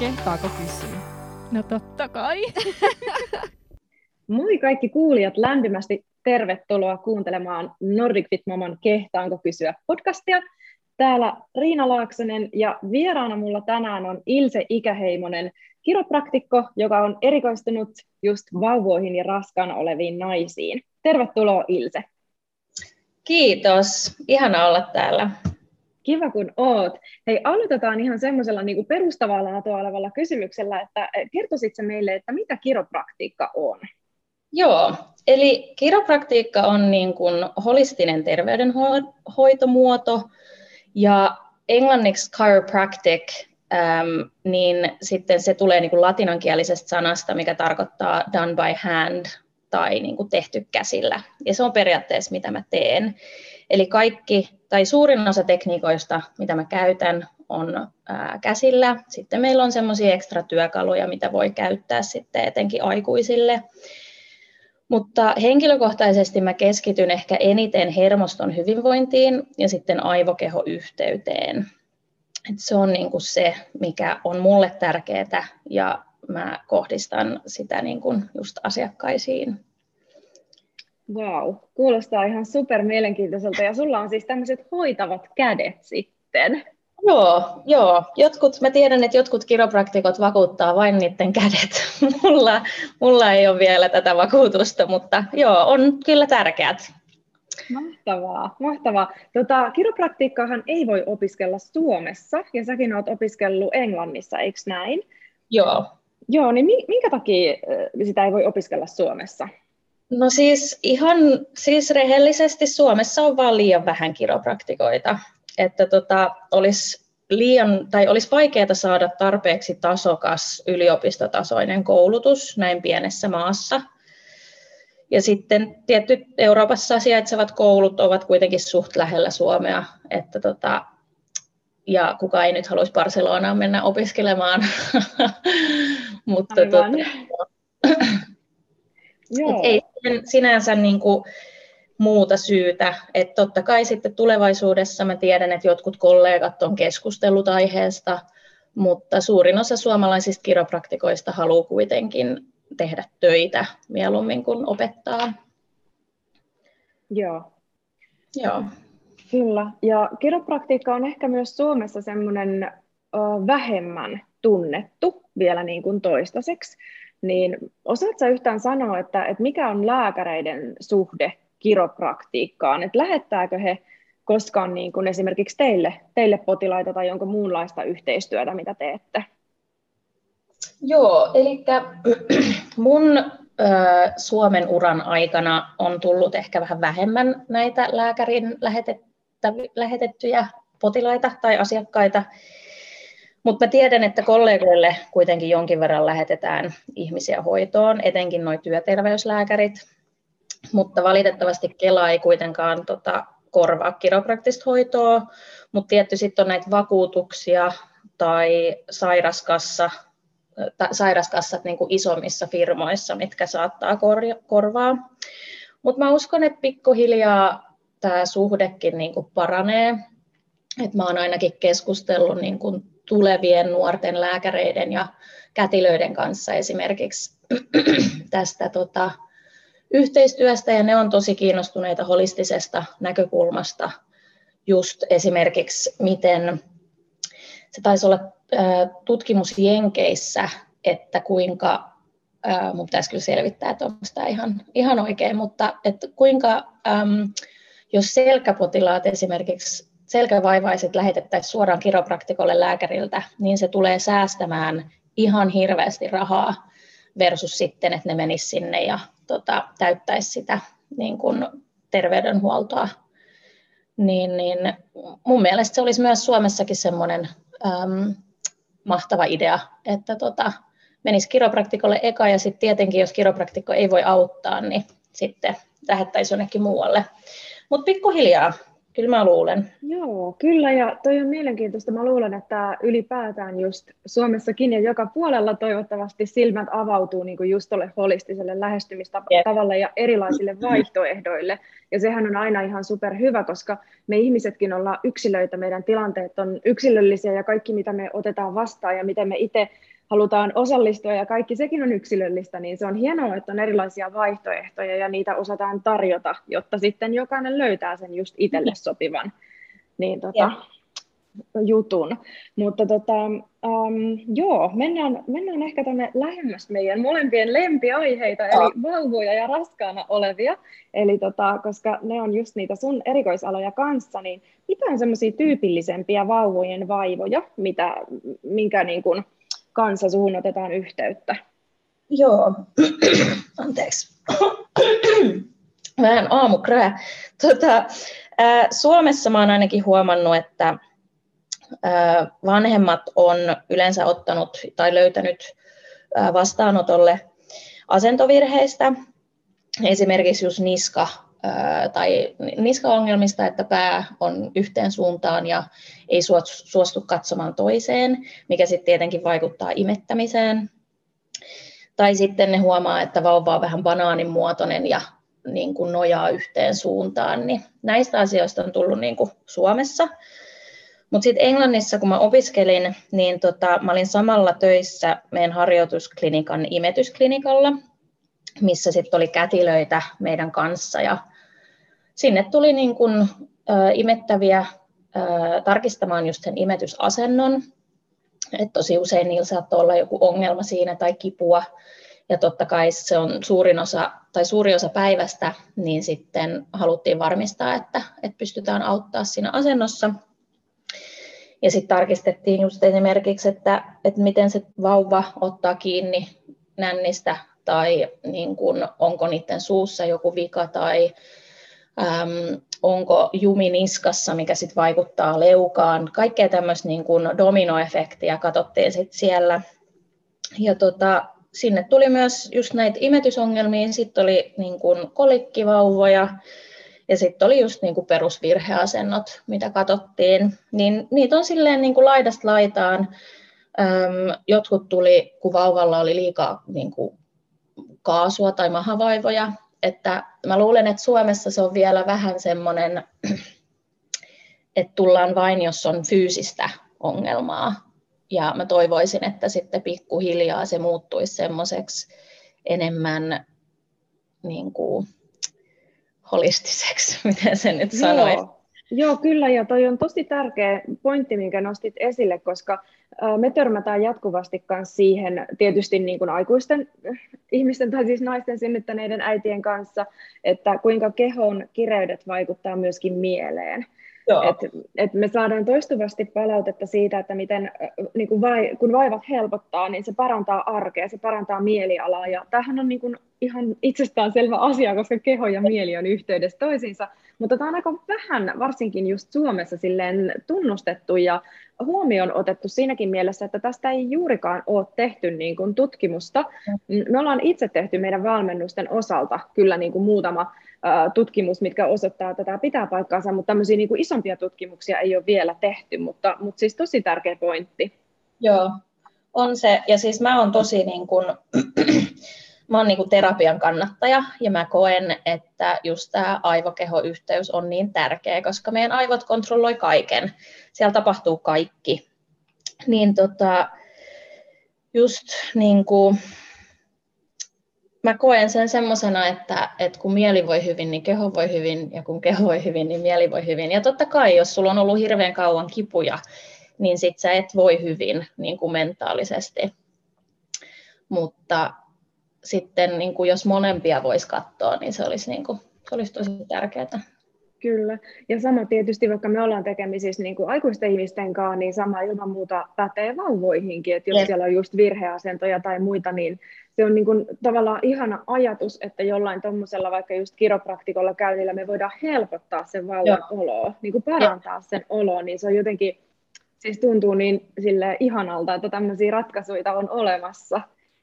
Kehtaako kysyä? No totta kai. Moi kaikki kuulijat, lämpimästi tervetuloa kuuntelemaan Nordic Fit Maman Kehtaanko kysyä podcastia. Täällä Riina Laaksonen ja vieraana mulla tänään on Ilse Ikäheimonen, kiropraktikko, joka on erikoistunut just vauvoihin ja raskaana oleviin naisiin. Tervetuloa Ilse. Kiitos, ihana olla täällä. Kiva kun oot. Hei, aloitetaan ihan semmoisella niin perustavaa laatua olevalla kysymyksellä, että eh, kertoisitko meille, että mitä kiropraktiikka on? Joo, eli kiropraktiikka on niin kuin holistinen terveydenhoitomuoto ja englanniksi chiropractic, ähm, niin sitten se tulee niin kuin latinankielisestä sanasta, mikä tarkoittaa done by hand tai niin kuin tehty käsillä. Ja se on periaatteessa mitä mä teen. Eli kaikki tai suurin osa tekniikoista, mitä mä käytän, on ää, käsillä. Sitten meillä on semmoisia ekstra työkaluja, mitä voi käyttää sitten etenkin aikuisille. Mutta henkilökohtaisesti mä keskityn ehkä eniten hermoston hyvinvointiin ja sitten aivokehoyhteyteen. Et se on niin kuin se, mikä on mulle tärkeää ja mä kohdistan sitä niin just asiakkaisiin. Wow, kuulostaa ihan super mielenkiintoiselta. Ja sulla on siis tämmöiset hoitavat kädet sitten. Joo, joo. Jotkut, mä tiedän, että jotkut kiropraktikot vakuuttaa vain niiden kädet. mulla, mulla ei ole vielä tätä vakuutusta, mutta joo, on kyllä tärkeät. Mahtavaa, mahtavaa. Tota, kiropraktiikkaahan ei voi opiskella Suomessa, ja säkin olet opiskellut Englannissa, eikö näin? Joo. Joo, niin minkä takia sitä ei voi opiskella Suomessa? No siis ihan siis rehellisesti Suomessa on vaan liian vähän kiropraktikoita, että tota, olisi liian, tai olisi vaikeaa saada tarpeeksi tasokas yliopistotasoinen koulutus näin pienessä maassa. Ja sitten tietyt Euroopassa sijaitsevat koulut ovat kuitenkin suht lähellä Suomea, että tota, ja kuka ei nyt haluaisi Barcelonaan mennä opiskelemaan. Mutta tota, Joo. ei sinänsä niin kuin muuta syytä. Että totta kai sitten tulevaisuudessa mä tiedän, että jotkut kollegat on keskustellut aiheesta, mutta suurin osa suomalaisista kiropraktikoista haluaa kuitenkin tehdä töitä mieluummin kuin opettaa. Joo. Joo. Kyllä. Ja kiropraktiikka on ehkä myös Suomessa semmoinen vähemmän tunnettu vielä niin kuin toistaiseksi. Niin osaatko yhtään sanoa, että, että mikä on lääkäreiden suhde kiropraktiikkaan? Että lähettääkö he koskaan niin kuin esimerkiksi teille, teille potilaita tai onko muunlaista yhteistyötä, mitä teette? Joo, eli mun ö, Suomen uran aikana on tullut ehkä vähän vähemmän näitä lääkärin lähetettyjä potilaita tai asiakkaita. Mutta mä tiedän, että kollegoille kuitenkin jonkin verran lähetetään ihmisiä hoitoon, etenkin nuo työterveyslääkärit, mutta valitettavasti Kela ei kuitenkaan tota, korvaa kiropraktista hoitoa, mutta tietty sitten on näitä vakuutuksia tai sairaskassa, ta, sairaskassat niin kuin isommissa firmoissa, mitkä saattaa kor- korvaa. Mutta mä uskon, että pikkuhiljaa tämä suhdekin niin kuin paranee. Et mä oon ainakin keskustellut niin kuin tulevien nuorten lääkäreiden ja kätilöiden kanssa esimerkiksi tästä tota, yhteistyöstä. Ja ne on tosi kiinnostuneita holistisesta näkökulmasta just esimerkiksi miten se taisi olla tutkimus Jenkeissä, että kuinka, mun pitäisi kyllä selvittää, että onko tämä ihan, ihan oikein, mutta että kuinka, jos selkäpotilaat esimerkiksi selkävaivaiset lähetettäisiin suoraan kiropraktikolle lääkäriltä, niin se tulee säästämään ihan hirveästi rahaa versus sitten, että ne menisivät sinne ja tota, täyttäisi sitä niin kuin terveydenhuoltoa. Niin, niin mun mielestä se olisi myös Suomessakin semmoinen äm, mahtava idea, että tota, menisi kiropraktikolle eka ja sitten tietenkin, jos kiropraktikko ei voi auttaa, niin sitten lähettäisiin jonnekin muualle. Mutta pikkuhiljaa Kyllä mä luulen. Joo, kyllä ja toi on mielenkiintoista. Mä luulen, että ylipäätään just Suomessakin ja joka puolella toivottavasti silmät avautuu niin kuin just tolle holistiselle lähestymistavalle ja erilaisille vaihtoehdoille. Ja sehän on aina ihan super hyvä, koska me ihmisetkin ollaan yksilöitä, meidän tilanteet on yksilöllisiä ja kaikki mitä me otetaan vastaan ja miten me itse halutaan osallistua ja kaikki sekin on yksilöllistä, niin se on hienoa, että on erilaisia vaihtoehtoja ja niitä osataan tarjota, jotta sitten jokainen löytää sen just itselle niin. sopivan niin, tota, jutun. Mutta tota, um, joo, mennään, mennään ehkä tänne lähemmäs meidän molempien lempiaiheita, eli vauvoja ja raskaana olevia. Eli tota, koska ne on just niitä sun erikoisaloja kanssa, niin mitä on semmoisia tyypillisempiä vauvojen vaivoja, mitä, minkä niin kun, kanssa suhun otetaan yhteyttä? Joo, anteeksi. Vähän aamukrää. Tota, ää, Suomessa mä oon ainakin huomannut, että ää, vanhemmat on yleensä ottanut tai löytänyt ää, vastaanotolle asentovirheistä, esimerkiksi just niska tai niskaongelmista, että pää on yhteen suuntaan ja ei suostu katsomaan toiseen, mikä sitten tietenkin vaikuttaa imettämiseen. Tai sitten ne huomaa, että vauva on vähän banaanin muotoinen ja niin kuin nojaa yhteen suuntaan. Niin näistä asioista on tullut niin kuin Suomessa. Mutta sitten Englannissa, kun mä opiskelin, niin tota, mä olin samalla töissä meidän harjoitusklinikan imetysklinikalla, missä sitten oli kätilöitä meidän kanssa ja sinne tuli niin kuin, ä, imettäviä ä, tarkistamaan just sen imetysasennon. Et tosi usein niillä saattaa olla joku ongelma siinä tai kipua. Ja totta kai se on suurin osa, tai suuri osa päivästä, niin sitten haluttiin varmistaa, että, että pystytään auttaa siinä asennossa. Ja sitten tarkistettiin just esimerkiksi, että, että miten se vauva ottaa kiinni nännistä tai niin kun, onko niiden suussa joku vika tai äm, onko jumi niskassa, mikä sitten vaikuttaa leukaan. Kaikkea tämmöistä niin kuin dominoefektiä katsottiin sit siellä. Ja tota, sinne tuli myös just näitä imetysongelmia, sitten oli niin kuin kolikkivauvoja, ja sitten oli just niin kuin perusvirheasennot, mitä katsottiin. Niin niitä on silleen niin kuin laidasta laitaan. Öm, jotkut tuli, kun vauvalla oli liikaa niin kuin kaasua tai mahavaivoja, että mä luulen, että Suomessa se on vielä vähän semmoinen, että tullaan vain, jos on fyysistä ongelmaa. Ja mä toivoisin, että sitten pikkuhiljaa se muuttuisi semmoiseksi enemmän niin kuin, holistiseksi, miten se nyt sanoisi. Joo. Kyllä, ja toi on tosi tärkeä pointti, minkä nostit esille, koska me törmätään jatkuvasti myös siihen, tietysti niin kuin aikuisten ihmisten tai siis naisten synnyttäneiden äitien kanssa, että kuinka kehon kireydet vaikuttaa myöskin mieleen. Et, et me saadaan toistuvasti palautetta siitä, että miten niin kun, vai, kun vaivat helpottaa, niin se parantaa arkea, se parantaa mielialaa. Ja tämähän on niin kun ihan itsestäänselvä asia, koska keho ja mieli on yhteydessä toisiinsa. Mutta tämä on aika vähän, varsinkin just Suomessa, silleen tunnustettu ja huomioon otettu siinäkin mielessä, että tästä ei juurikaan ole tehty niin kuin tutkimusta. Me ollaan itse tehty meidän valmennusten osalta kyllä niin kuin muutama tutkimus, mitkä osoittaa, että tämä pitää paikkaansa, mutta tämmöisiä niin kuin isompia tutkimuksia ei ole vielä tehty, mutta, mutta siis tosi tärkeä pointti. Joo, on se. Ja siis mä oon tosi niin kuin, mä oon niin kuin terapian kannattaja ja mä koen, että just tämä aivokehoyhteys on niin tärkeä, koska meidän aivot kontrolloi kaiken. Siellä tapahtuu kaikki. Niin tota, just niin kuin, mä koen sen semmoisena, että, että kun mieli voi hyvin, niin keho voi hyvin, ja kun keho voi hyvin, niin mieli voi hyvin. Ja totta kai, jos sulla on ollut hirveän kauan kipuja, niin sit sä et voi hyvin niin kuin mentaalisesti. Mutta sitten niin kuin jos molempia voisi katsoa, niin se olisi, niin kuin, se olisi tosi tärkeää. Kyllä. Ja sama tietysti, vaikka me ollaan tekemisissä niin kuin aikuisten ihmisten kanssa, niin sama ilman muuta pätee vauvoihinkin. Että jos yes. siellä on just virheasentoja tai muita, niin se on niin kuin tavallaan ihana ajatus, että jollain tuommoisella vaikka just kiropraktikolla käynnillä me voidaan helpottaa sen vauvan Joo. oloa, niin kuin parantaa Joo. sen oloa, niin se on jotenkin, siis tuntuu niin sille ihanalta, että tämmöisiä ratkaisuja on olemassa.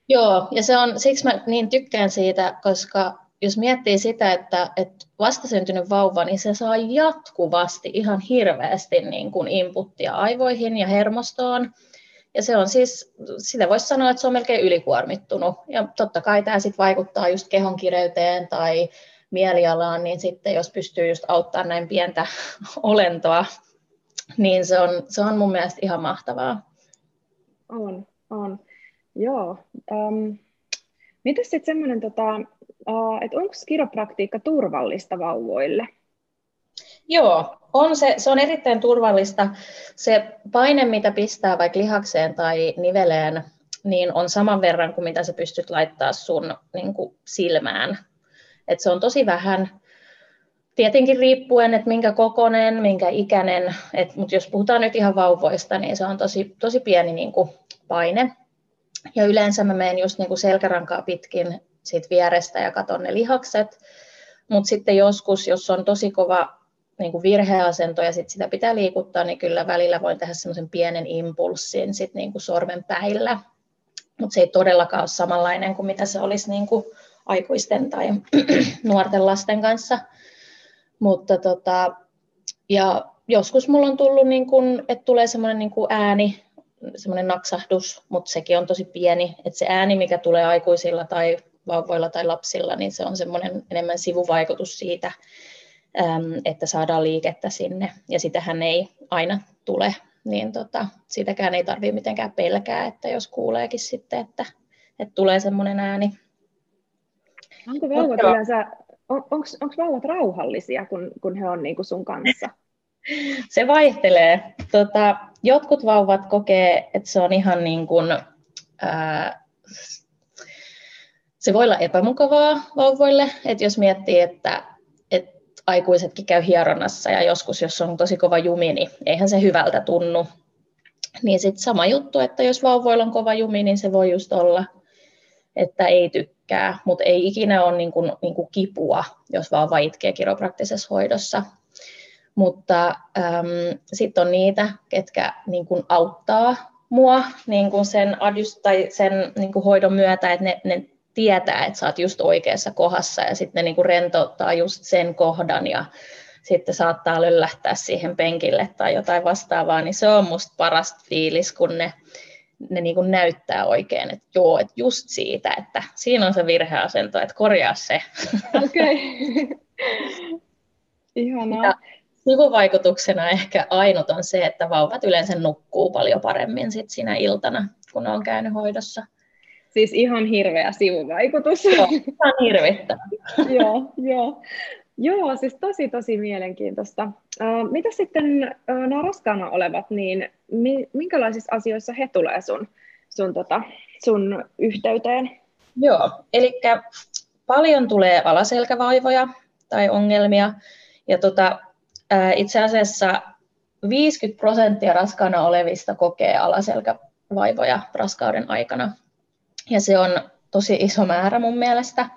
Joo, ja se on, siksi mä niin tykkään siitä, koska jos miettii sitä, että, että vastasyntynyt vauva, niin se saa jatkuvasti ihan hirveästi niin kuin inputtia aivoihin ja hermostoon. Ja se on siis, sitä voisi sanoa, että se on melkein ylikuormittunut. Ja totta kai tämä sitten vaikuttaa just kehon kireyteen tai mielialaan, niin sitten jos pystyy just auttamaan näin pientä olentoa, niin se on, se on mun mielestä ihan mahtavaa. On, on. Joo. Um, Mitäs sitten semmoinen, tota, että onko kiropraktiikka turvallista vauvoille? Joo, on se, se on erittäin turvallista. Se paine, mitä pistää vaikka lihakseen tai niveleen, niin on saman verran kuin mitä sä pystyt laittaa sun niin kuin silmään. Et se on tosi vähän, tietenkin riippuen, että minkä kokonen, minkä ikäinen, mutta jos puhutaan nyt ihan vauvoista, niin se on tosi, tosi pieni niin kuin paine. Ja yleensä mä menen just niin kuin selkärankaa pitkin siitä vierestä ja katon ne lihakset. Mutta sitten joskus, jos on tosi kova niin kuin virheasento ja sit sitä pitää liikuttaa, niin kyllä välillä voin tehdä semmoisen pienen impulssin sit niin kuin sormen päillä. Mutta se ei todellakaan ole samanlainen kuin mitä se olisi niin kuin aikuisten tai nuorten lasten kanssa. Mutta tota, ja joskus mulla on tullut, niin kun, että tulee semmoinen niin ääni, semmoinen naksahdus, mutta sekin on tosi pieni, että se ääni, mikä tulee aikuisilla tai vauvoilla tai lapsilla, niin se on semmoinen enemmän sivuvaikutus siitä, että saadaan liikettä sinne, ja sitähän ei aina tule, niin tota, sitäkään ei tarvitse mitenkään pelkää, että jos kuuleekin sitten, että, että tulee semmoinen ääni. Onko vauvat yleensä, on, onko vauvat rauhallisia, kun, kun he on niin kuin sun kanssa? Se vaihtelee. Tota, jotkut vauvat kokee, että se on ihan niin kuin, ää, se voi olla epämukavaa vauvoille, että jos miettii, että, että aikuisetkin käy hieronnassa ja joskus, jos on tosi kova jumi, niin eihän se hyvältä tunnu. Niin sitten sama juttu, että jos vauvoilla on kova jumi, niin se voi just olla, että ei tykkää, mutta ei ikinä ole niin kuin, niin kuin kipua, jos vauva itkee kiropraktisessa hoidossa. Mutta ähm, sitten on niitä, ketkä niin kuin auttaa mua niin kuin sen, adjust, tai sen niin kuin hoidon myötä, että ne, ne tietää, että sä oot just oikeassa kohdassa ja sitten ne niin kuin rentouttaa just sen kohdan ja sitten saattaa löllähtää siihen penkille tai jotain vastaavaa, niin se on musta paras fiilis, kun ne, ne niin kuin näyttää oikein, että joo, että just siitä, että siinä on se virheasento, että korjaa se. Okei. Okay. Ihanaa. Ja sivuvaikutuksena ehkä ainut on se, että vauvat yleensä nukkuu paljon paremmin sit siinä iltana, kun on käynyt hoidossa. Siis ihan hirveä sivuvaikutus. Joo, ihan hirvittävä. joo, joo. Joo, siis tosi tosi mielenkiintoista. Mitä sitten nämä raskaana olevat, niin mi- minkälaisissa asioissa he tulee sun, sun, tota, sun yhteyteen? Joo, eli paljon tulee alaselkävaivoja tai ongelmia. Ja tota, itse asiassa 50 prosenttia raskaana olevista kokee alaselkävaivoja raskauden aikana. Ja se on tosi iso määrä mun mielestä.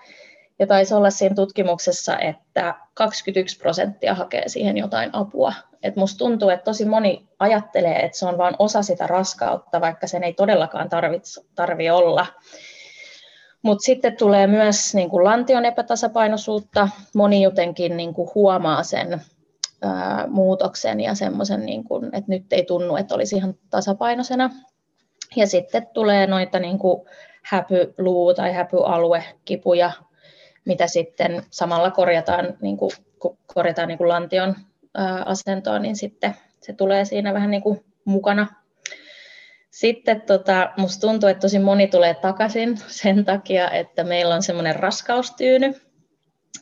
Ja taisi olla siinä tutkimuksessa, että 21 prosenttia hakee siihen jotain apua. Et musta tuntuu, että tosi moni ajattelee, että se on vain osa sitä raskautta, vaikka sen ei todellakaan tarvitse tarvi olla. Mutta sitten tulee myös niin kuin lantion epätasapainoisuutta. Moni jotenkin niin kuin huomaa sen ää, muutoksen ja semmoisen, niin että nyt ei tunnu, että olisi ihan tasapainoisena. Ja sitten tulee noita niin kuin häpyluu- tai häpyaluekipuja, mitä sitten samalla korjataan, niin kuin, kun korjataan niin kuin lantion asentoa, niin sitten se tulee siinä vähän niin kuin mukana. Sitten tota, musta tuntuu, että tosi moni tulee takaisin sen takia, että meillä on semmoinen raskaustyyny,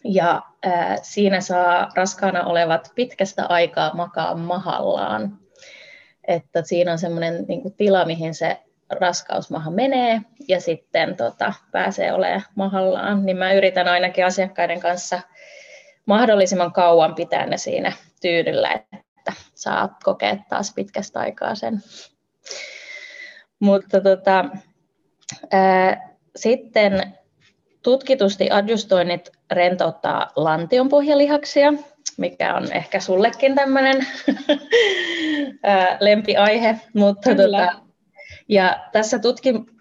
ja ää, siinä saa raskaana olevat pitkästä aikaa makaa mahallaan. Että siinä on semmoinen niin tila, mihin se raskausmaha menee ja sitten tota, pääsee olemaan mahallaan. Niin mä yritän ainakin asiakkaiden kanssa mahdollisimman kauan pitää ne siinä tyydyllä, että saat kokea taas pitkästä aikaa sen. Mutta tota, ää, sitten Tutkitusti adjustoinnit rentouttaa lantion pohjalihaksia, mikä on ehkä sullekin tämmöinen lempiaihe, mutta tota, Ja tässä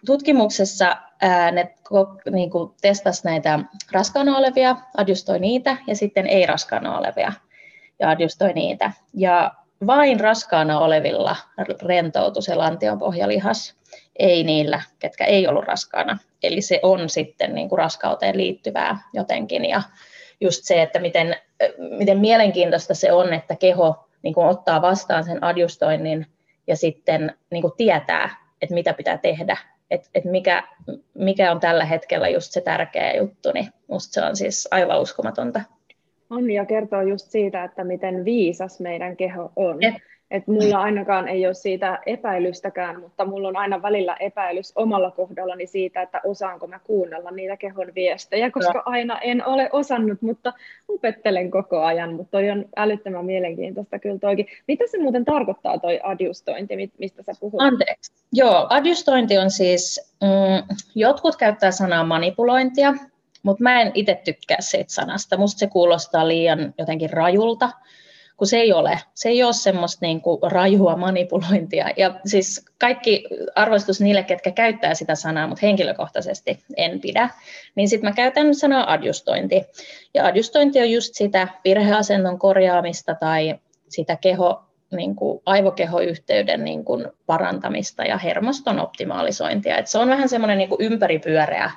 tutkimuksessa ne niin kuin testas näitä raskaana olevia, adjustoi niitä ja sitten ei raskaana olevia ja adjustoi niitä. Ja vain raskaana olevilla rentoutui se lantionpohjalihas, ei niillä, ketkä ei ollut raskaana. Eli se on sitten niin kuin raskauteen liittyvää jotenkin. Ja just se, että miten, miten mielenkiintoista se on, että keho niin kuin ottaa vastaan sen adjustoinnin ja sitten niin kuin tietää, että mitä pitää tehdä, että et mikä, mikä on tällä hetkellä just se tärkeä juttu, niin musta se on siis aivan uskomatonta. On ja kertoo just siitä, että miten viisas meidän keho on. Et, että mulla ainakaan ei ole siitä epäilystäkään, mutta mulla on aina välillä epäilys omalla kohdallani siitä, että osaanko mä kuunnella niitä kehon viestejä, koska aina en ole osannut, mutta opettelen koko ajan, mutta toi on älyttömän mielenkiintoista kyllä toikin. Mitä se muuten tarkoittaa toi adjustointi, mistä sä puhut? Anteeksi. Joo, adjustointi on siis, mm, jotkut käyttää sanaa manipulointia, mutta mä en itse tykkää siitä sanasta. Musta se kuulostaa liian jotenkin rajulta kun se ei ole. Se ei ole semmoista niin kuin rajua manipulointia. Ja siis kaikki arvostus niille, ketkä käyttää sitä sanaa, mutta henkilökohtaisesti en pidä, niin sitten mä käytän sanaa adjustointi. Ja adjustointi on just sitä virheasennon korjaamista tai sitä keho, niin kuin aivokehoyhteyden niin kuin parantamista ja hermoston optimalisointia. Et se on vähän semmoinen niin ympäripyöreä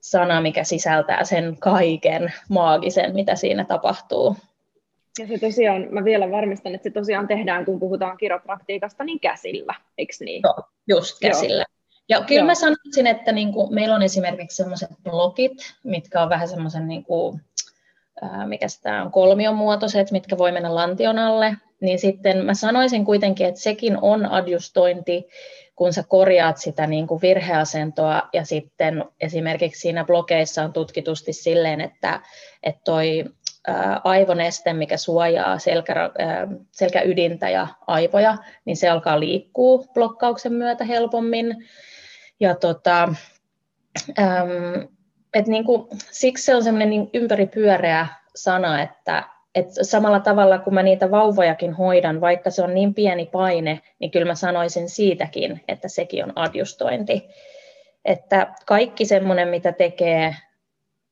sana, mikä sisältää sen kaiken maagisen, mitä siinä tapahtuu. Ja se tosiaan, mä vielä varmistan, että se tosiaan tehdään, kun puhutaan kiropraktiikasta, niin käsillä, eikö niin? Joo, just käsillä. Joo. Ja kyllä Joo. mä sanoisin, että niin kuin, meillä on esimerkiksi sellaiset blogit, mitkä on vähän semmoisen, niin kuin, mikä tämä on, kolmiomuotoiset, mitkä voi mennä lantion alle, niin sitten mä sanoisin kuitenkin, että sekin on adjustointi, kun sä korjaat sitä niin kuin virheasentoa ja sitten esimerkiksi siinä blogeissa on tutkitusti silleen, että, että toi aivoneste, mikä suojaa selkä, selkäydintä ja aivoja, niin se alkaa liikkua blokkauksen myötä helpommin. Ja tota, et niin kuin, siksi se on semmoinen niin ympäripyöreä sana, että et samalla tavalla kun mä niitä vauvojakin hoidan, vaikka se on niin pieni paine, niin kyllä mä sanoisin siitäkin, että sekin on adjustointi. Että kaikki semmoinen, mitä tekee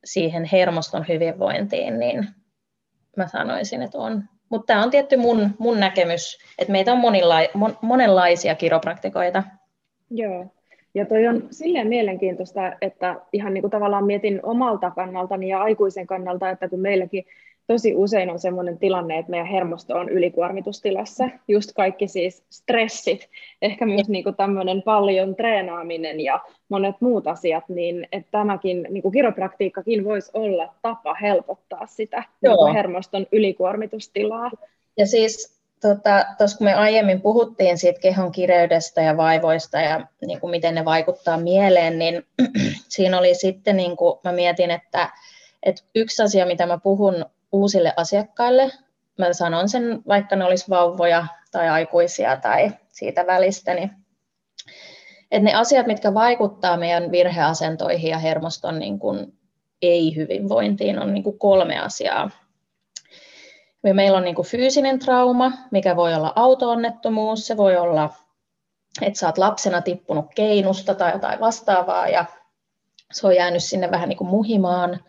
siihen hermoston hyvinvointiin, niin mä sanoisin, että on. Mutta tämä on tietty mun, mun näkemys, että meitä on monilla, mon, monenlaisia kiropraktikoita. Joo, ja toi on silleen mielenkiintoista, että ihan niin kuin tavallaan mietin omalta kannaltani ja aikuisen kannalta, että kun meilläkin tosi usein on sellainen tilanne, että meidän hermosto on ylikuormitustilassa, just kaikki siis stressit, ehkä myös niin tämmöinen paljon treenaaminen ja monet muut asiat, niin että tämäkin niin kuin kiropraktiikkakin voisi olla tapa helpottaa sitä niin kuin hermoston ylikuormitustilaa. Ja siis tuossa tota, kun me aiemmin puhuttiin siitä kehon kireydestä ja vaivoista ja niin kuin miten ne vaikuttaa mieleen, niin siinä oli sitten, niin kuin mä mietin, että, että yksi asia, mitä mä puhun uusille asiakkaille. Mä sanon sen, vaikka ne olisi vauvoja tai aikuisia tai siitä välistä, niin että ne asiat, mitkä vaikuttaa meidän virheasentoihin ja hermoston niin kuin ei-hyvinvointiin, on niin kuin kolme asiaa. Meillä on niin kuin fyysinen trauma, mikä voi olla autoonnettomuus, se voi olla, että sä oot lapsena tippunut keinusta tai jotain vastaavaa ja se on jäänyt sinne vähän niin kuin muhimaan.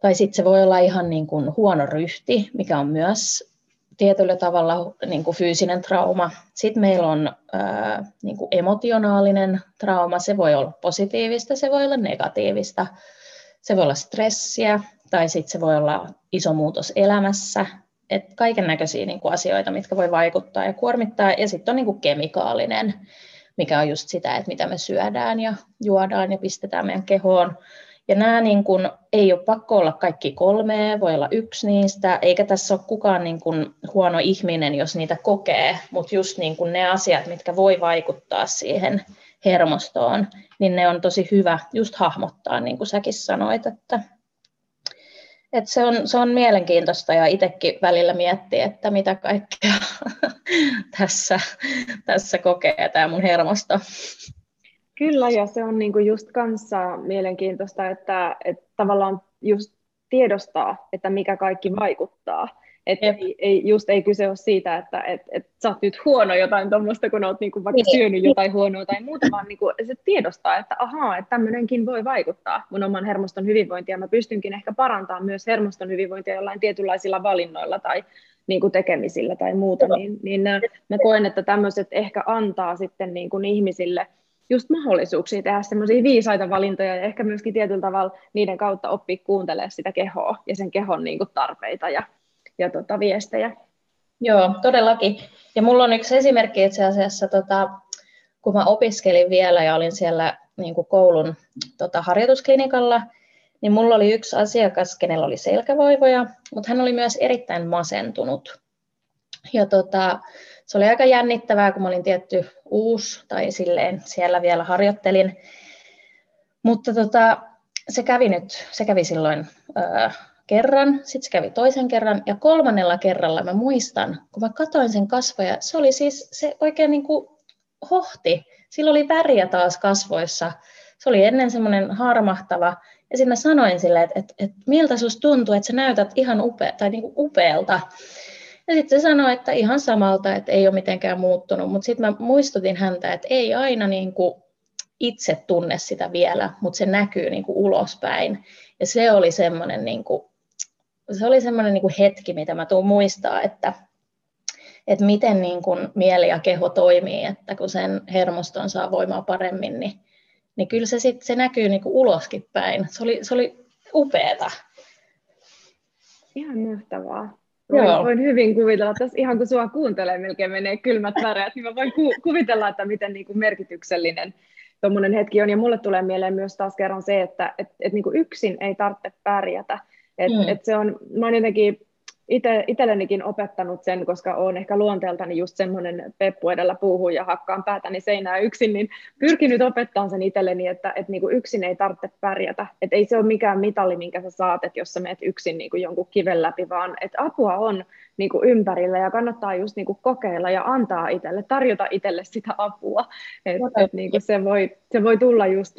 Tai sitten se voi olla ihan niin kuin huono ryhti, mikä on myös tietyllä tavalla niin kuin fyysinen trauma. Sitten meillä on ää, niin kuin emotionaalinen trauma, se voi olla positiivista, se voi olla negatiivista, se voi olla stressiä tai sitten se voi olla iso muutos elämässä. Kaiken näköisiä niin kuin asioita, mitkä voi vaikuttaa ja kuormittaa. Ja sitten on niin kuin kemikaalinen, mikä on just sitä, että mitä me syödään ja juodaan ja pistetään meidän kehoon. Ja nämä niin kuin, ei ole pakko olla kaikki kolme, voi olla yksi niistä, eikä tässä ole kukaan niin kuin, huono ihminen, jos niitä kokee, mutta just niin kuin ne asiat, mitkä voi vaikuttaa siihen hermostoon, niin ne on tosi hyvä just hahmottaa, niin kuin säkin sanoit, että, että se, on, se on mielenkiintoista ja itsekin välillä miettii, että mitä kaikkea tässä, tässä kokee tämä mun hermosto. Kyllä, ja se on niinku just kanssa mielenkiintoista, että, että tavallaan just tiedostaa, että mikä kaikki vaikuttaa. Että ei, ei, just ei kyse ole siitä, että et, et sä oot nyt huono jotain tuommoista, kun oot niinku vaikka niin. syönyt jotain huonoa tai muuta, vaan niinku se tiedostaa, että ahaa, että tämmöinenkin voi vaikuttaa mun oman hermoston hyvinvointia. Mä pystynkin ehkä parantamaan myös hermoston hyvinvointia jollain tietynlaisilla valinnoilla tai niinku tekemisillä tai muuta. Niin, niin mä koen, että tämmöiset ehkä antaa sitten niinku ihmisille – just mahdollisuuksia tehdä semmoisia viisaita valintoja ja ehkä myöskin tietyllä tavalla niiden kautta oppia kuuntelemaan sitä kehoa ja sen kehon niin kuin, tarpeita ja, ja tota, viestejä. Joo, todellakin. Ja mulla on yksi esimerkki itse asiassa, tota, kun mä opiskelin vielä ja olin siellä niin kuin koulun tota, harjoitusklinikalla, niin mulla oli yksi asiakas, kenellä oli selkävoivoja, mutta hän oli myös erittäin masentunut. Ja tota, se oli aika jännittävää, kun mä olin tietty uusi tai silleen siellä vielä harjoittelin. Mutta tota, se kävi nyt, se kävi silloin öö, kerran, sitten se kävi toisen kerran ja kolmannella kerralla mä muistan, kun mä katoin sen kasvoja, se oli siis se oikein niin kuin hohti. Sillä oli väriä taas kasvoissa. Se oli ennen semmoinen harmahtava. Ja sitten mä sanoin sille, että, että, että miltä susta tuntuu, että sä näytät ihan upea, tai niin kuin upealta. Ja sitten se sanoi, että ihan samalta, että ei ole mitenkään muuttunut, mutta sitten mä muistutin häntä, että ei aina niin kuin itse tunne sitä vielä, mutta se näkyy niin kuin ulospäin. Ja se oli semmoinen, niin se oli semmoinen niin hetki, mitä mä tuun muistaa, että, että miten niin kuin mieli ja keho toimii, että kun sen hermoston saa voimaa paremmin, niin, niin kyllä se, sit, se näkyy niin kuin uloskin päin. Se oli, se oli upeeta. Ihan mahtavaa. Voin, voin hyvin kuvitella, että ihan kun sua kuuntelee, melkein menee kylmät väreät, niin mä voin ku, kuvitella, että miten niin kuin merkityksellinen tuommoinen hetki on. Ja mulle tulee mieleen myös taas kerran se, että et, et niin kuin yksin ei tarvitse pärjätä. Et, mm. et se on, mä oon jotenkin ite, itsellenikin opettanut sen, koska olen ehkä luonteeltani just semmoinen peppu edellä puuhun ja hakkaan päätäni seinää yksin, niin pyrkinyt opettamaan sen itselleni, että, että niin kuin yksin ei tarvitse pärjätä. Että ei se ole mikään mitalli, minkä sä saat, että jos sä menet yksin niin kuin jonkun kiven läpi, vaan että apua on niin kuin ympärillä ja kannattaa just niin kuin kokeilla ja antaa itselle, tarjota itselle sitä apua. Että, että niin kuin se, voi, se voi tulla just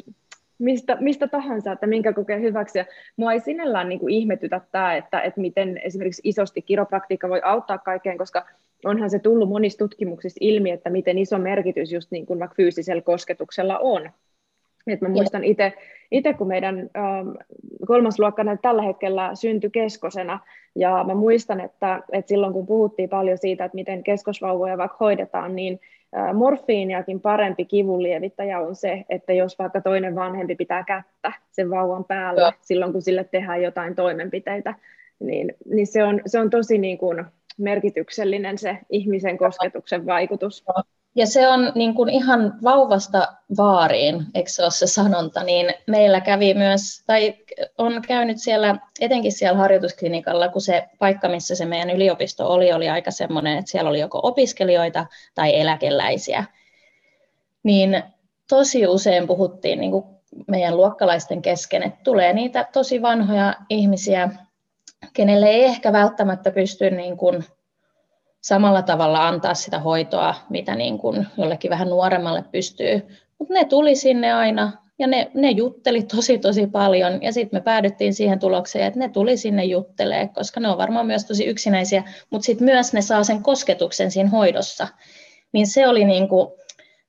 mistä, mistä tahansa, että minkä kokee hyväksi. Ja mua ei sinällään niin kuin ihmetytä tämä, että, että miten esimerkiksi isosti kiropraktiikka voi auttaa kaikkeen, koska onhan se tullut monissa tutkimuksissa ilmi, että miten iso merkitys just niin kuin vaikka fyysisellä kosketuksella on. Et mä muistan itse, kun meidän ähm, kolmasluokkana tällä hetkellä syntyi keskosena, ja mä muistan, että, että silloin kun puhuttiin paljon siitä, että miten keskosvauvoja vaikka hoidetaan, niin morfiiniakin parempi kivunlievittäjä on se, että jos vaikka toinen vanhempi pitää kättä sen vauvan päällä ja. silloin, kun sille tehdään jotain toimenpiteitä, niin, niin se, on, se on tosi niin kuin merkityksellinen se ihmisen kosketuksen vaikutus. Ja se on niin kuin ihan vauvasta vaariin, eikö se ole se sanonta, niin meillä kävi myös, tai on käynyt siellä, etenkin siellä harjoitusklinikalla, kun se paikka, missä se meidän yliopisto oli, oli aika semmoinen, että siellä oli joko opiskelijoita tai eläkeläisiä. Niin tosi usein puhuttiin niin kuin meidän luokkalaisten kesken, että tulee niitä tosi vanhoja ihmisiä, kenelle ei ehkä välttämättä pysty niin kuin samalla tavalla antaa sitä hoitoa, mitä niin kuin jollekin vähän nuoremmalle pystyy. Mutta ne tuli sinne aina ja ne, ne jutteli tosi tosi paljon ja sitten me päädyttiin siihen tulokseen, että ne tuli sinne juttelee, koska ne on varmaan myös tosi yksinäisiä, mutta sitten myös ne saa sen kosketuksen siinä hoidossa. Niin se oli, niin kuin,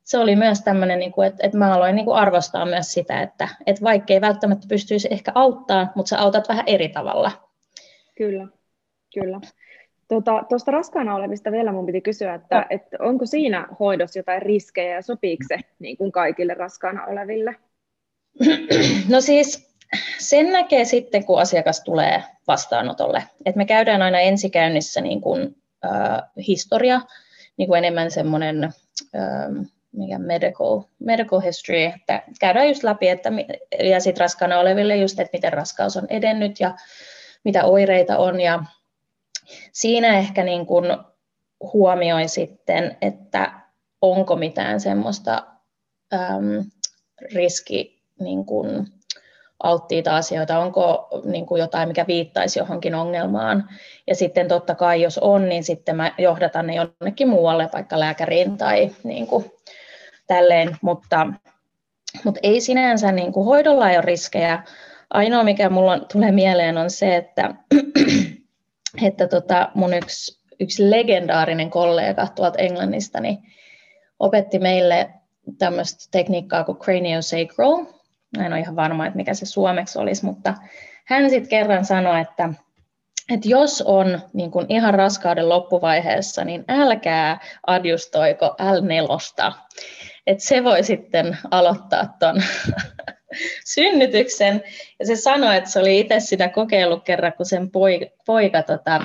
se oli myös tämmöinen, niin että, että mä aloin niin kuin arvostaa myös sitä, että, että vaikka ei välttämättä pystyisi ehkä auttaa, mutta sä autat vähän eri tavalla. Kyllä, kyllä. Tuota, tuosta raskaana olevista vielä mun piti kysyä, että, no. että onko siinä hoidossa jotain riskejä ja sopiiko se niin kuin kaikille raskaana oleville? No siis sen näkee sitten, kun asiakas tulee vastaanotolle. Et me käydään aina ensikäynnissä niin kuin, äh, historia, niin kuin enemmän semmoinen äh, mikä medical, medical history, että käydään just läpi, että, ja sitten raskaana oleville just, että miten raskaus on edennyt ja mitä oireita on ja Siinä ehkä niin kuin huomioi sitten, että onko mitään semmoista äm, riski niin kuin alttiita asioita, onko niin kuin jotain, mikä viittaisi johonkin ongelmaan. Ja sitten totta kai, jos on, niin sitten mä johdatan ne jonnekin muualle, vaikka lääkäriin tai niin kuin tälleen, mutta, mutta ei sinänsä niin kuin hoidolla ei ole riskejä. Ainoa, mikä mulla tulee mieleen, on se, että että tota, mun yksi, yksi legendaarinen kollega tuolta Englannista niin opetti meille tämmöistä tekniikkaa kuin craniosacral. Mä en ole ihan varma, että mikä se suomeksi olisi, mutta hän sitten kerran sanoi, että, että jos on niin kun ihan raskauden loppuvaiheessa, niin älkää adjustoiko L4. Että se voi sitten aloittaa tuon synnytyksen. Ja se sanoi, että se oli itse sitä kokeillut kerran, kun sen poika, poika, tota,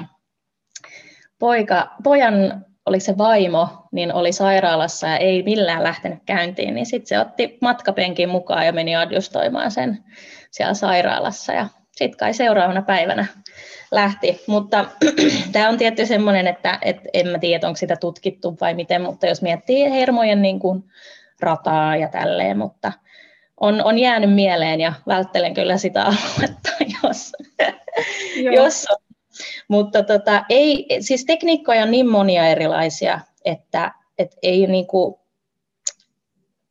poika pojan oli se vaimo, niin oli sairaalassa ja ei millään lähtenyt käyntiin, niin sitten se otti matkapenkin mukaan ja meni adjustoimaan sen siellä sairaalassa. Ja sitten kai seuraavana päivänä lähti. Mutta tämä on tietty semmoinen, että et en mä tiedä, onko sitä tutkittu vai miten, mutta jos miettii hermojen niin kuin rataa ja tälleen, mutta on, on jäänyt mieleen ja välttelen kyllä sitä aluetta, jos, jos on. Mutta tota, ei, siis tekniikkoja on niin monia erilaisia, että et ei niinku,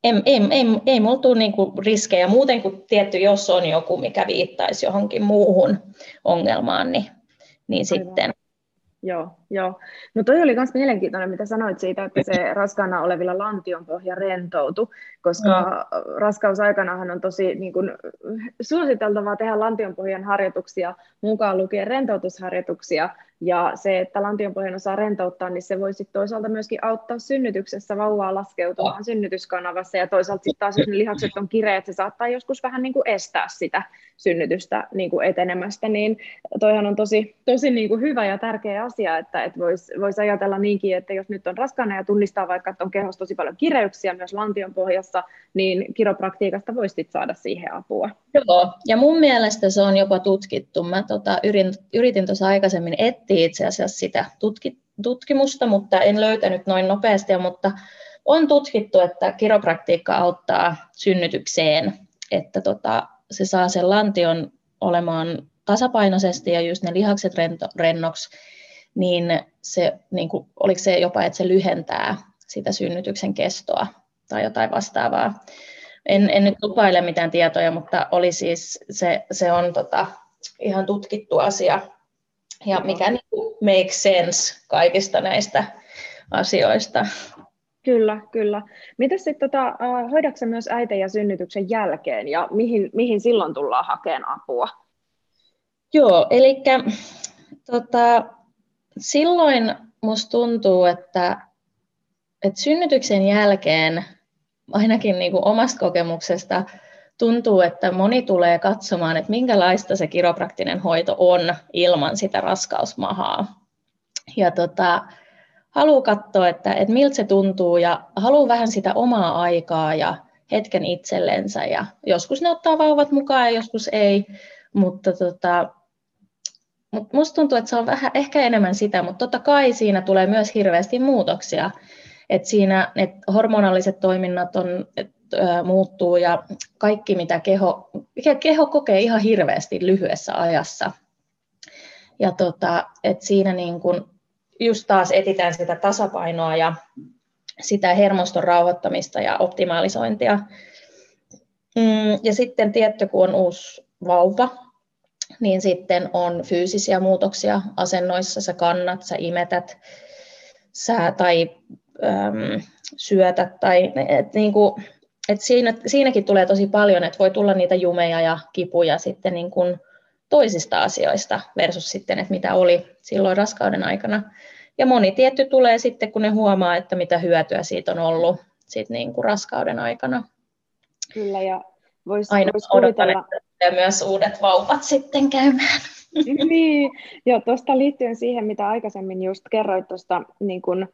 ei, ei, ei, ei mulla tule niinku riskejä muuten kuin tietty, jos on joku, mikä viittaisi johonkin muuhun ongelmaan, niin, niin sitten Joo, joo. No toi oli myös mielenkiintoinen, mitä sanoit siitä, että se raskaana olevilla lantionpohja rentoutu, koska mm. raskausaikanahan on tosi niin kun, suositeltavaa tehdä lantionpohjan harjoituksia, mukaan lukien rentoutusharjoituksia, ja se, että lantionpohjan osaa rentouttaa, niin se voi sitten toisaalta myöskin auttaa synnytyksessä vauvaa laskeutumaan oh. synnytyskanavassa, ja toisaalta sitten taas, jos ne lihakset on kireet, se saattaa joskus vähän niin kuin estää sitä synnytystä niin kuin etenemästä, niin toihan on tosi, tosi niin kuin hyvä ja tärkeä asia, että, että voisi vois ajatella niinkin, että jos nyt on raskaana ja tunnistaa vaikka, että on kehossa tosi paljon kireyksiä myös lantion pohjassa, niin kiropraktiikasta voisi saada siihen apua. Joo, ja mun mielestä se on jopa tutkittu. Mä tota, yritin, yritin tuossa aikaisemmin etsiä itse asiassa sitä tutki, tutkimusta, mutta en löytänyt noin nopeasti, mutta on tutkittu, että kiropraktiikka auttaa synnytykseen, että tota, se saa sen lantion olemaan tasapainoisesti ja just ne lihakset rento, rennoksi, niin se, niin kuin, oliko se jopa, että se lyhentää sitä synnytyksen kestoa tai jotain vastaavaa. En, en nyt lupaile mitään tietoja, mutta oli siis, se, se on tota, ihan tutkittu asia, ja mikä niin kuin makes sense kaikista näistä asioista. Kyllä, kyllä. Miten sitten tota, hoidatko myös äitejä synnytyksen jälkeen ja mihin, mihin silloin tullaan hakemaan apua? Joo, eli tota, silloin musta tuntuu, että, että synnytyksen jälkeen, ainakin niin kuin omasta kokemuksesta, tuntuu, että moni tulee katsomaan, että minkälaista se kiropraktinen hoito on ilman sitä raskausmahaa. Ja tota, haluaa katsoa, että, että miltä se tuntuu ja haluaa vähän sitä omaa aikaa ja hetken itsellensä. Ja joskus ne ottaa vauvat mukaan ja joskus ei, mutta tota, mut musta tuntuu, että se on vähän ehkä enemmän sitä, mutta totta kai siinä tulee myös hirveästi muutoksia. Et siinä et hormonaaliset toiminnat on, et, ö, muuttuu ja kaikki, mitä keho, keho kokee ihan hirveästi lyhyessä ajassa. Ja tota, et siinä niin kun just taas etitään sitä tasapainoa ja sitä hermoston rauhoittamista ja optimalisointia. Mm, ja sitten tietty, kun on uusi vauva, niin sitten on fyysisiä muutoksia asennoissa, sä kannat, sä imetät, sä tai äm, syötät, tai et niinku, et siinä, siinäkin tulee tosi paljon, että voi tulla niitä jumeja ja kipuja sitten niin kuin toisista asioista versus sitten, että mitä oli silloin raskauden aikana. Ja moni tietty tulee sitten, kun ne huomaa, että mitä hyötyä siitä on ollut sit niin kuin raskauden aikana. Kyllä, ja voisi Aina vois kuvitella... ja myös uudet vauvat sitten käymään. niin, joo, tuosta liittyen siihen, mitä aikaisemmin just kerroit tuosta niin kun,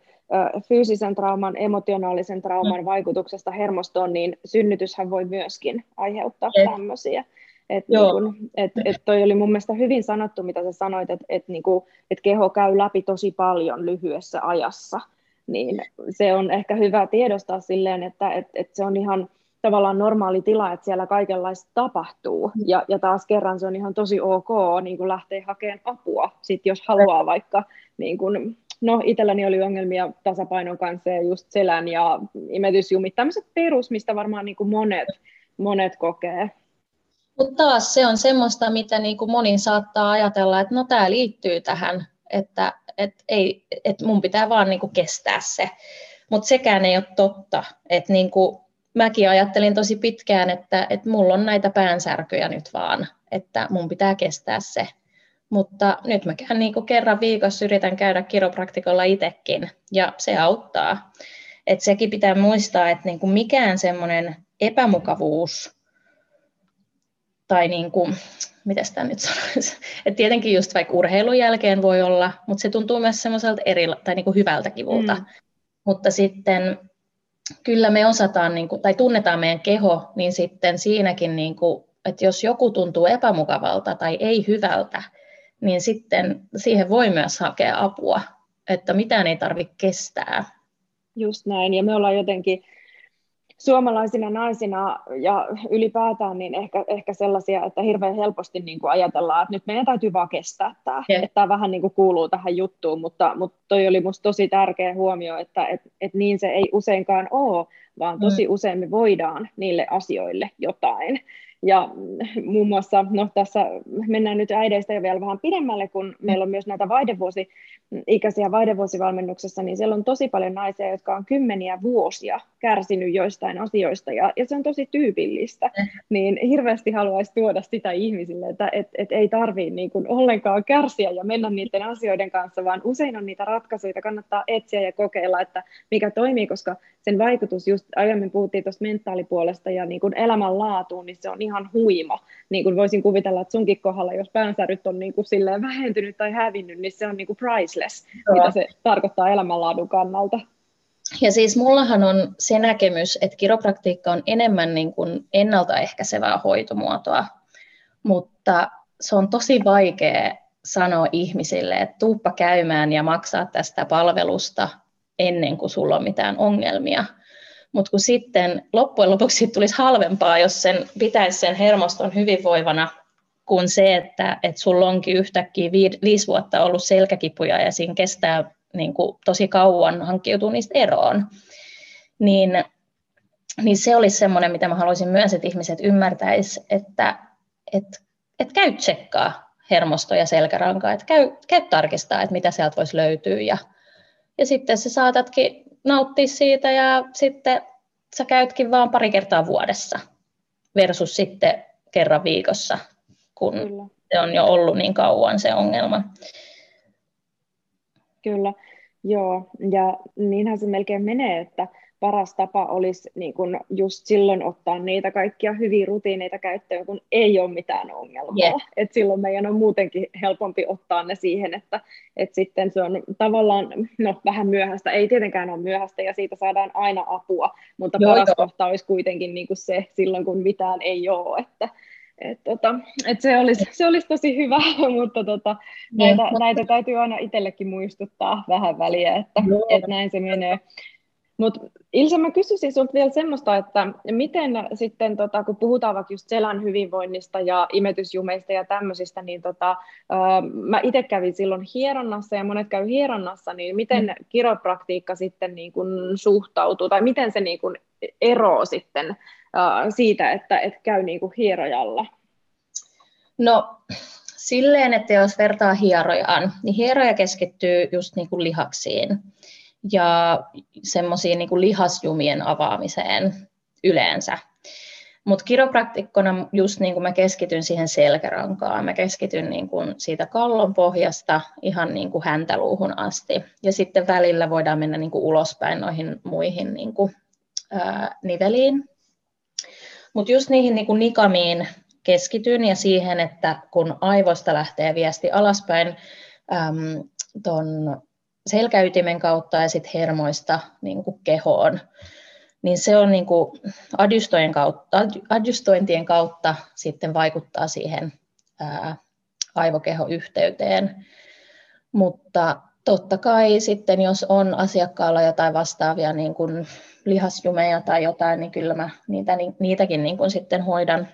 fyysisen trauman, emotionaalisen trauman mm. vaikutuksesta hermostoon, niin synnytyshän voi myöskin aiheuttaa Et. tämmöisiä. Et niin kun, et, et toi oli mun mielestä hyvin sanottu, mitä sä sanoit, että et niinku, et keho käy läpi tosi paljon lyhyessä ajassa. Niin se on ehkä hyvä tiedostaa silleen, että et, et se on ihan tavallaan normaali tila, että siellä kaikenlaista tapahtuu. Mm. Ja, ja taas kerran se on ihan tosi ok niin kun lähteä hakemaan apua, sit jos haluaa vaikka, niin kun, no itselläni oli ongelmia tasapainon kanssa ja just selän ja imetysjumit, tämmöiset perus, mistä varmaan niin monet, monet kokee. Mutta taas se on semmoista, mitä niin kuin moni saattaa ajatella, että no tämä liittyy tähän että et ei, et mun pitää vaan niin kuin kestää se. Mutta sekään ei ole totta. että niin kuin mäkin ajattelin tosi pitkään, että, että mulla on näitä päänsärkyjä nyt vaan, että mun pitää kestää se. Mutta nyt mä käyn niin kuin kerran viikossa yritän käydä kiropraktikolla itsekin, ja se auttaa. Et sekin pitää muistaa, että niin kuin mikään semmoinen epämukavuus tai niin kuin, mitä sitä nyt sanoisi, että tietenkin just vaikka urheilun jälkeen voi olla, mutta se tuntuu myös semmoiselta eri, tai niin kuin hyvältä kivulta. Mm. Mutta sitten kyllä me osataan, niin kuin, tai tunnetaan meidän keho, niin sitten siinäkin, niin kuin, että jos joku tuntuu epämukavalta tai ei hyvältä, niin sitten siihen voi myös hakea apua, että mitään ei tarvitse kestää. Just näin, ja me ollaan jotenkin suomalaisina naisina ja ylipäätään niin ehkä, ehkä sellaisia, että hirveän helposti niin kuin ajatellaan, että nyt meidän täytyy vaan kestää tämä. Yeah. Että tämä vähän niin kuin kuuluu tähän juttuun, mutta, mutta toi oli minusta tosi tärkeä huomio, että et, et niin se ei useinkaan ole, vaan tosi mm. usein me voidaan niille asioille jotain. Ja muun muassa, no tässä mennään nyt äideistä jo vielä vähän pidemmälle, kun meillä on myös näitä vaidevuosi, ikäisiä vaidevuosivalmennuksessa, niin siellä on tosi paljon naisia, jotka on kymmeniä vuosia kärsinyt joistain asioista, ja, ja se on tosi tyypillistä. Mm. Niin hirveästi haluaisi tuoda sitä ihmisille, että et, et ei tarvitse niin kuin ollenkaan kärsiä ja mennä niiden asioiden kanssa, vaan usein on niitä ratkaisuja, kannattaa etsiä ja kokeilla, että mikä toimii, koska sen vaikutus, just aiemmin puhuttiin tuosta mentaalipuolesta ja niin kuin elämänlaatuun, niin se on ihan huima. Niin kuin voisin kuvitella, että sunkin kohdalla, jos päänsäryt on niin kuin silleen vähentynyt tai hävinnyt, niin se on niin kuin priceless, Joo. mitä se tarkoittaa elämänlaadun kannalta. Ja siis mullahan on se näkemys, että kiropraktiikka on enemmän niin kuin ennaltaehkäisevää hoitomuotoa, mutta se on tosi vaikea sanoa ihmisille, että tuuppa käymään ja maksaa tästä palvelusta ennen kuin sulla on mitään ongelmia. Mutta kun sitten loppujen lopuksi tulisi halvempaa, jos sen pitäisi sen hermoston hyvinvoivana, kuin se, että, että sulla onkin yhtäkkiä viisi vuotta ollut selkäkipuja ja siinä kestää niin kuin, tosi kauan hankkiutua niistä eroon. Niin, niin se olisi semmoinen, mitä mä haluaisin myös, että ihmiset ymmärtäisivät, että et, et käy tsekkaa hermosto ja selkärankaa, että käy, käy tarkistaa, että mitä sieltä voisi löytyä ja, ja sitten sä saatatkin nauttia siitä ja sitten sä käytkin vaan pari kertaa vuodessa versus sitten kerran viikossa, kun Kyllä. se on jo ollut niin kauan se ongelma. Kyllä, joo, ja niinhän se melkein menee, että paras tapa olisi niin kun just silloin ottaa niitä kaikkia hyviä rutiineita käyttöön, kun ei ole mitään ongelmaa. Yeah. Et silloin meidän on muutenkin helpompi ottaa ne siihen, että et sitten se on tavallaan no, vähän myöhäistä. Ei tietenkään ole myöhäistä ja siitä saadaan aina apua, mutta Joo, paras jo. kohta olisi kuitenkin niin kuin se silloin, kun mitään ei ole. Että, et, tota, et se, olisi, se olisi tosi hyvä, mutta tota, näitä, näitä täytyy aina itsellekin muistuttaa vähän väliä, että et näin se menee. Mutta Ilse, mä kysyisin sinulta vielä semmoista, että miten sitten, tota, kun puhutaan vaikka just selän hyvinvoinnista ja imetysjumeista ja tämmöisistä, niin tota, äh, mä itse kävin silloin hieronnassa ja monet käy hieronnassa, niin miten mm. kiropraktiikka sitten niin kun suhtautuu, tai miten se niin kun eroo sitten siitä, että et käy niin kun hierojalla? No silleen, että jos vertaa hierojaan, niin hieroja keskittyy just niin kuin lihaksiin ja semmoisiin niin lihasjumien avaamiseen yleensä. Mutta kiropraktikkona just niin kuin mä keskityn siihen selkärankaan, mä keskityn niin kuin siitä kallon pohjasta ihan niin kuin häntäluuhun asti. Ja sitten välillä voidaan mennä niin kuin ulospäin noihin muihin niin kuin, ää, niveliin. Mutta just niihin niin kuin nikamiin keskityn ja siihen, että kun aivoista lähtee viesti alaspäin äm, ton selkäytimen kautta ja sitten hermoista niin kehoon, niin se on niin kuin adjustointien, kautta, adjustointien kautta sitten vaikuttaa siihen ää, aivokehoyhteyteen. Mutta totta kai sitten, jos on asiakkaalla jotain vastaavia niin kuin lihasjumeja tai jotain, niin kyllä mä niitä, niitäkin niin kuin sitten hoidan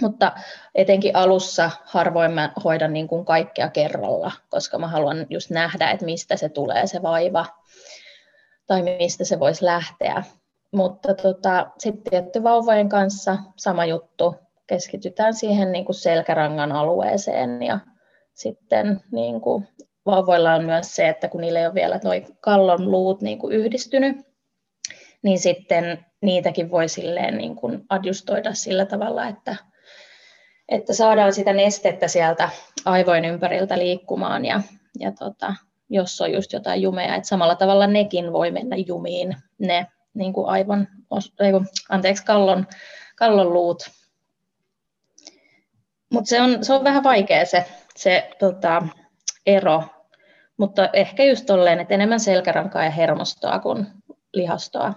mutta etenkin alussa harvoin mä hoidan niin kuin kaikkea kerralla, koska mä haluan just nähdä, että mistä se tulee se vaiva tai mistä se voisi lähteä. Mutta tota, sitten tietty vauvojen kanssa sama juttu, keskitytään siihen niin kuin selkärangan alueeseen ja sitten niin kuin vauvoilla on myös se, että kun niillä ei ole vielä toi kallon luut niin kuin yhdistynyt, niin sitten niitäkin voi silleen niin kuin adjustoida sillä tavalla, että, että saadaan sitä nestettä sieltä aivojen ympäriltä liikkumaan ja, ja tota, jos on just jotain jumeja, että samalla tavalla nekin voi mennä jumiin, ne niin kuin aivon, anteeksi, kallon, kallon luut. Mutta se on, se on vähän vaikea se, se tota, ero, mutta ehkä just tolleen, että enemmän selkärankaa ja hermostoa kuin lihastoa.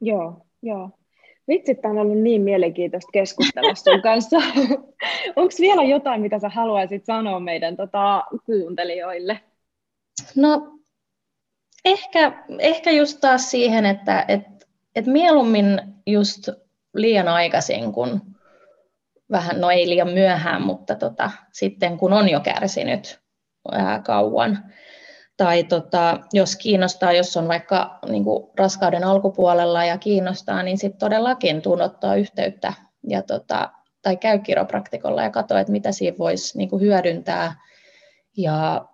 Joo, joo. Vitsi, tämä on ollut niin mielenkiintoista keskustella sun kanssa. Onko vielä jotain, mitä sä haluaisit sanoa meidän tota, kuuntelijoille? No, ehkä, ehkä just taas siihen, että et, et mieluummin just liian aikaisin kuin vähän, no ei liian myöhään, mutta tota, sitten kun on jo kärsinyt ää, kauan. Tai tota, jos kiinnostaa, jos on vaikka niin kuin raskauden alkupuolella ja kiinnostaa, niin sitten todellakin tunnottaa yhteyttä ja tota, tai käy kiropraktikolla ja katso, että mitä siinä voisi niin kuin hyödyntää. Ja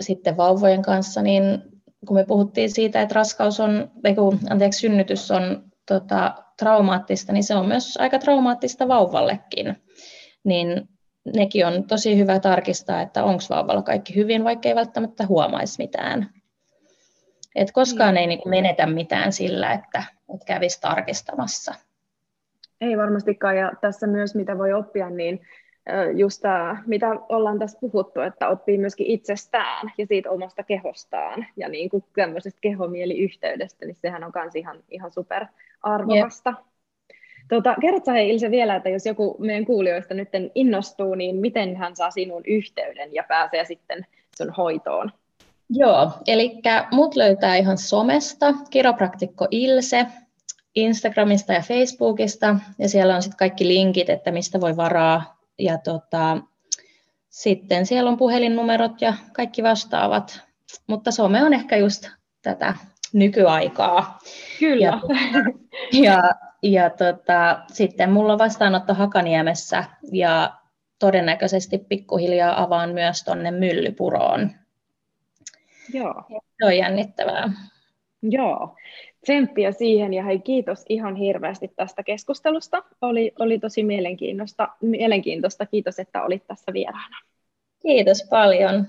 sitten vauvojen kanssa, niin kun me puhuttiin siitä, että raskaus on, ei kun, anteeksi, synnytys on tota, traumaattista, niin se on myös aika traumaattista vauvallekin. Niin nekin on tosi hyvä tarkistaa, että onko vauvalla kaikki hyvin, vaikka ei välttämättä huomaisi mitään. Et koskaan ei niin menetä mitään sillä, että, että kävisi tarkistamassa. Ei varmastikaan, ja tässä myös mitä voi oppia, niin just tämä, mitä ollaan tässä puhuttu, että oppii myöskin itsestään ja siitä omasta kehostaan ja niin kuin tämmöisestä kehomieliyhteydestä, niin sehän on myös ihan, ihan super arvokasta. Yep. Tota, kerrotko hei Ilse vielä, että jos joku meidän kuulijoista nyt innostuu, niin miten hän saa sinun yhteyden ja pääsee sitten sun hoitoon? Joo, eli mut löytää ihan somesta, kiropraktikko Ilse, Instagramista ja Facebookista, ja siellä on sitten kaikki linkit, että mistä voi varaa, ja tota, sitten siellä on puhelinnumerot ja kaikki vastaavat, mutta some on ehkä just tätä nykyaikaa. Kyllä. Ja, ja ja tota, sitten mulla on vastaanotto Hakaniemessä ja todennäköisesti pikkuhiljaa avaan myös tuonne Myllypuroon. Joo. Se on jännittävää. Joo, tsemppiä siihen ja hei kiitos ihan hirveästi tästä keskustelusta. Oli, oli tosi mielenkiintoista, mielenkiintoista. Kiitos, että olit tässä vieraana. Kiitos paljon.